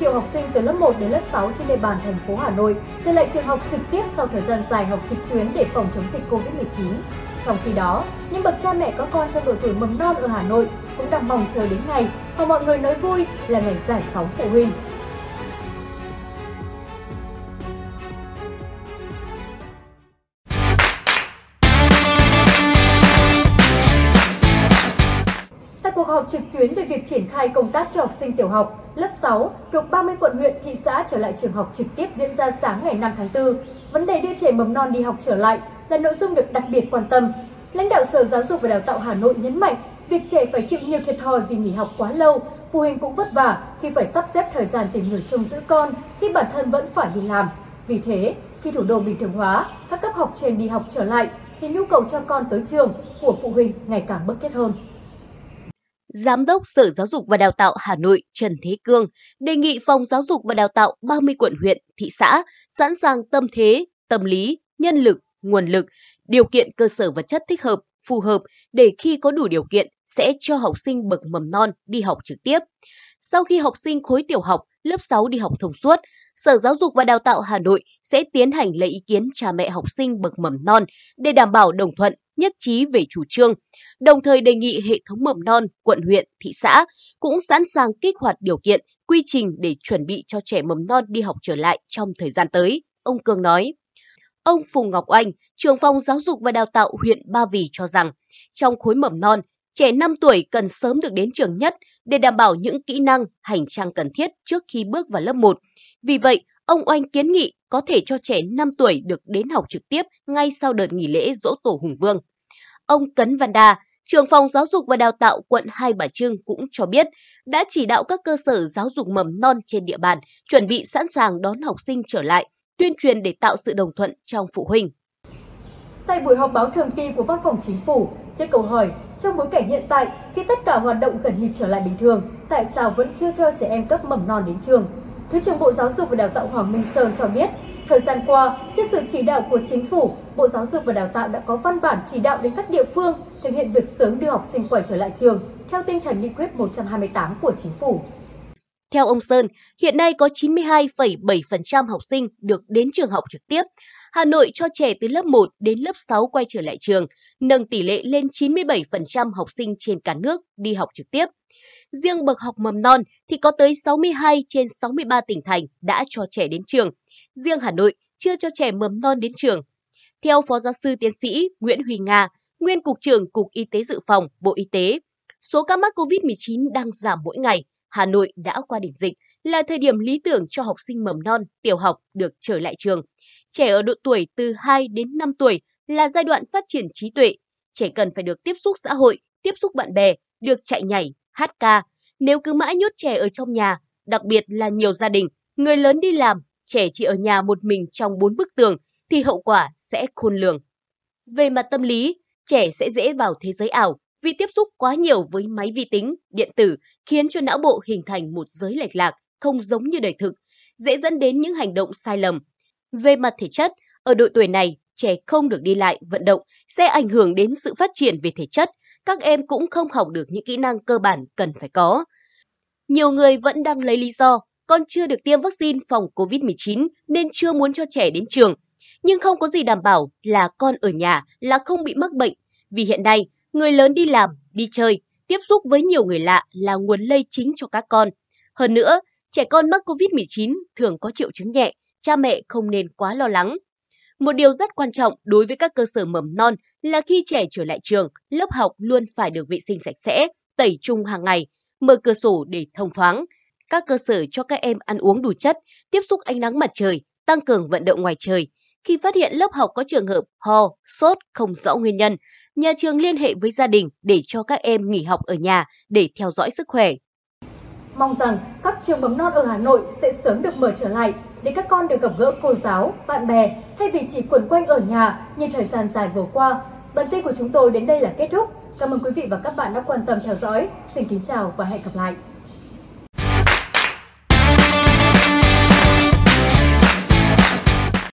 triệu học sinh từ lớp 1 đến lớp 6 trên địa bàn thành phố Hà Nội trở lại trường học trực tiếp sau thời gian dài học trực tuyến để phòng chống dịch Covid-19. Trong khi đó, những bậc cha mẹ có con trong độ tuổi mầm non ở Hà Nội cũng đang mong chờ đến ngày mà mọi người nói vui là ngày giải phóng phụ huynh. Họp trực tuyến về việc triển khai công tác cho học sinh tiểu học lớp 6 thuộc 30 quận huyện thị xã trở lại trường học trực tiếp diễn ra sáng ngày 5 tháng 4, vấn đề đưa trẻ mầm non đi học trở lại là nội dung được đặc biệt quan tâm. Lãnh đạo Sở Giáo dục và Đào tạo Hà Nội nhấn mạnh, việc trẻ phải chịu nhiều thiệt thòi vì nghỉ học quá lâu, phụ huynh cũng vất vả khi phải sắp xếp thời gian tìm người trông giữ con khi bản thân vẫn phải đi làm. Vì thế, khi thủ đô bình thường hóa, các cấp học trên đi học trở lại thì nhu cầu cho con tới trường của phụ huynh ngày càng bức thiết hơn. Giám đốc Sở Giáo dục và Đào tạo Hà Nội Trần Thế Cương đề nghị Phòng Giáo dục và Đào tạo 30 quận huyện, thị xã sẵn sàng tâm thế, tâm lý, nhân lực, nguồn lực, điều kiện cơ sở vật chất thích hợp, phù hợp để khi có đủ điều kiện sẽ cho học sinh bậc mầm non đi học trực tiếp. Sau khi học sinh khối tiểu học, lớp 6 đi học thông suốt, Sở Giáo dục và Đào tạo Hà Nội sẽ tiến hành lấy ý kiến cha mẹ học sinh bậc mầm non để đảm bảo đồng thuận nhất trí về chủ trương, đồng thời đề nghị hệ thống mầm non, quận huyện, thị xã cũng sẵn sàng kích hoạt điều kiện, quy trình để chuẩn bị cho trẻ mầm non đi học trở lại trong thời gian tới, ông Cương nói. Ông Phùng Ngọc Anh, trưởng phòng giáo dục và đào tạo huyện Ba Vì cho rằng, trong khối mầm non, trẻ 5 tuổi cần sớm được đến trường nhất để đảm bảo những kỹ năng, hành trang cần thiết trước khi bước vào lớp 1. Vì vậy, ông Oanh kiến nghị có thể cho trẻ 5 tuổi được đến học trực tiếp ngay sau đợt nghỉ lễ dỗ tổ Hùng Vương. Ông Cấn Văn Đa, trưởng phòng giáo dục và đào tạo quận Hai Bà Trưng cũng cho biết đã chỉ đạo các cơ sở giáo dục mầm non trên địa bàn chuẩn bị sẵn sàng đón học sinh trở lại, tuyên truyền để tạo sự đồng thuận trong phụ huynh. Tại buổi họp báo thường kỳ của Văn phòng Chính phủ, trước câu hỏi trong bối cảnh hiện tại khi tất cả hoạt động gần như trở lại bình thường, tại sao vẫn chưa cho trẻ em cấp mầm non đến trường? Thứ trưởng Bộ Giáo dục và Đào tạo Hoàng Minh Sơn cho biết, thời gian qua, trước sự chỉ đạo của chính phủ, Bộ Giáo dục và Đào tạo đã có văn bản chỉ đạo đến các địa phương thực hiện việc sớm đưa học sinh quay trở lại trường theo tinh thần nghị quyết 128 của chính phủ. Theo ông Sơn, hiện nay có 92,7% học sinh được đến trường học trực tiếp. Hà Nội cho trẻ từ lớp 1 đến lớp 6 quay trở lại trường, nâng tỷ lệ lên 97% học sinh trên cả nước đi học trực tiếp. Riêng bậc học mầm non thì có tới 62 trên 63 tỉnh thành đã cho trẻ đến trường. Riêng Hà Nội chưa cho trẻ mầm non đến trường. Theo Phó Giáo sư Tiến sĩ Nguyễn Huy Nga, nguyên Cục trưởng Cục Y tế Dự phòng, Bộ Y tế, số ca mắc COVID-19 đang giảm mỗi ngày. Hà Nội đã qua đỉnh dịch, là thời điểm lý tưởng cho học sinh mầm non, tiểu học được trở lại trường. Trẻ ở độ tuổi từ 2 đến 5 tuổi là giai đoạn phát triển trí tuệ. Trẻ cần phải được tiếp xúc xã hội, tiếp xúc bạn bè, được chạy nhảy, hát ca. Nếu cứ mãi nhốt trẻ ở trong nhà, đặc biệt là nhiều gia đình, người lớn đi làm, trẻ chỉ ở nhà một mình trong bốn bức tường, thì hậu quả sẽ khôn lường. Về mặt tâm lý, trẻ sẽ dễ vào thế giới ảo vì tiếp xúc quá nhiều với máy vi tính, điện tử khiến cho não bộ hình thành một giới lệch lạc, không giống như đời thực, dễ dẫn đến những hành động sai lầm. Về mặt thể chất, ở độ tuổi này, trẻ không được đi lại, vận động sẽ ảnh hưởng đến sự phát triển về thể chất, các em cũng không học được những kỹ năng cơ bản cần phải có. Nhiều người vẫn đang lấy lý do con chưa được tiêm vaccine phòng COVID-19 nên chưa muốn cho trẻ đến trường. Nhưng không có gì đảm bảo là con ở nhà là không bị mắc bệnh, vì hiện nay người lớn đi làm, đi chơi, tiếp xúc với nhiều người lạ là nguồn lây chính cho các con. Hơn nữa, trẻ con mắc COVID-19 thường có triệu chứng nhẹ, cha mẹ không nên quá lo lắng. Một điều rất quan trọng đối với các cơ sở mầm non là khi trẻ trở lại trường, lớp học luôn phải được vệ sinh sạch sẽ, tẩy chung hàng ngày, mở cửa sổ để thông thoáng. Các cơ sở cho các em ăn uống đủ chất, tiếp xúc ánh nắng mặt trời, tăng cường vận động ngoài trời. Khi phát hiện lớp học có trường hợp ho, sốt không rõ nguyên nhân, nhà trường liên hệ với gia đình để cho các em nghỉ học ở nhà để theo dõi sức khỏe. Mong rằng các trường mầm non ở Hà Nội sẽ sớm được mở trở lại để các con được gặp gỡ cô giáo, bạn bè thay vì chỉ quẩn quanh ở nhà như thời gian dài vừa qua. Bản tin của chúng tôi đến đây là kết thúc. Cảm ơn quý vị và các bạn đã quan tâm theo dõi. Xin kính chào và hẹn gặp lại.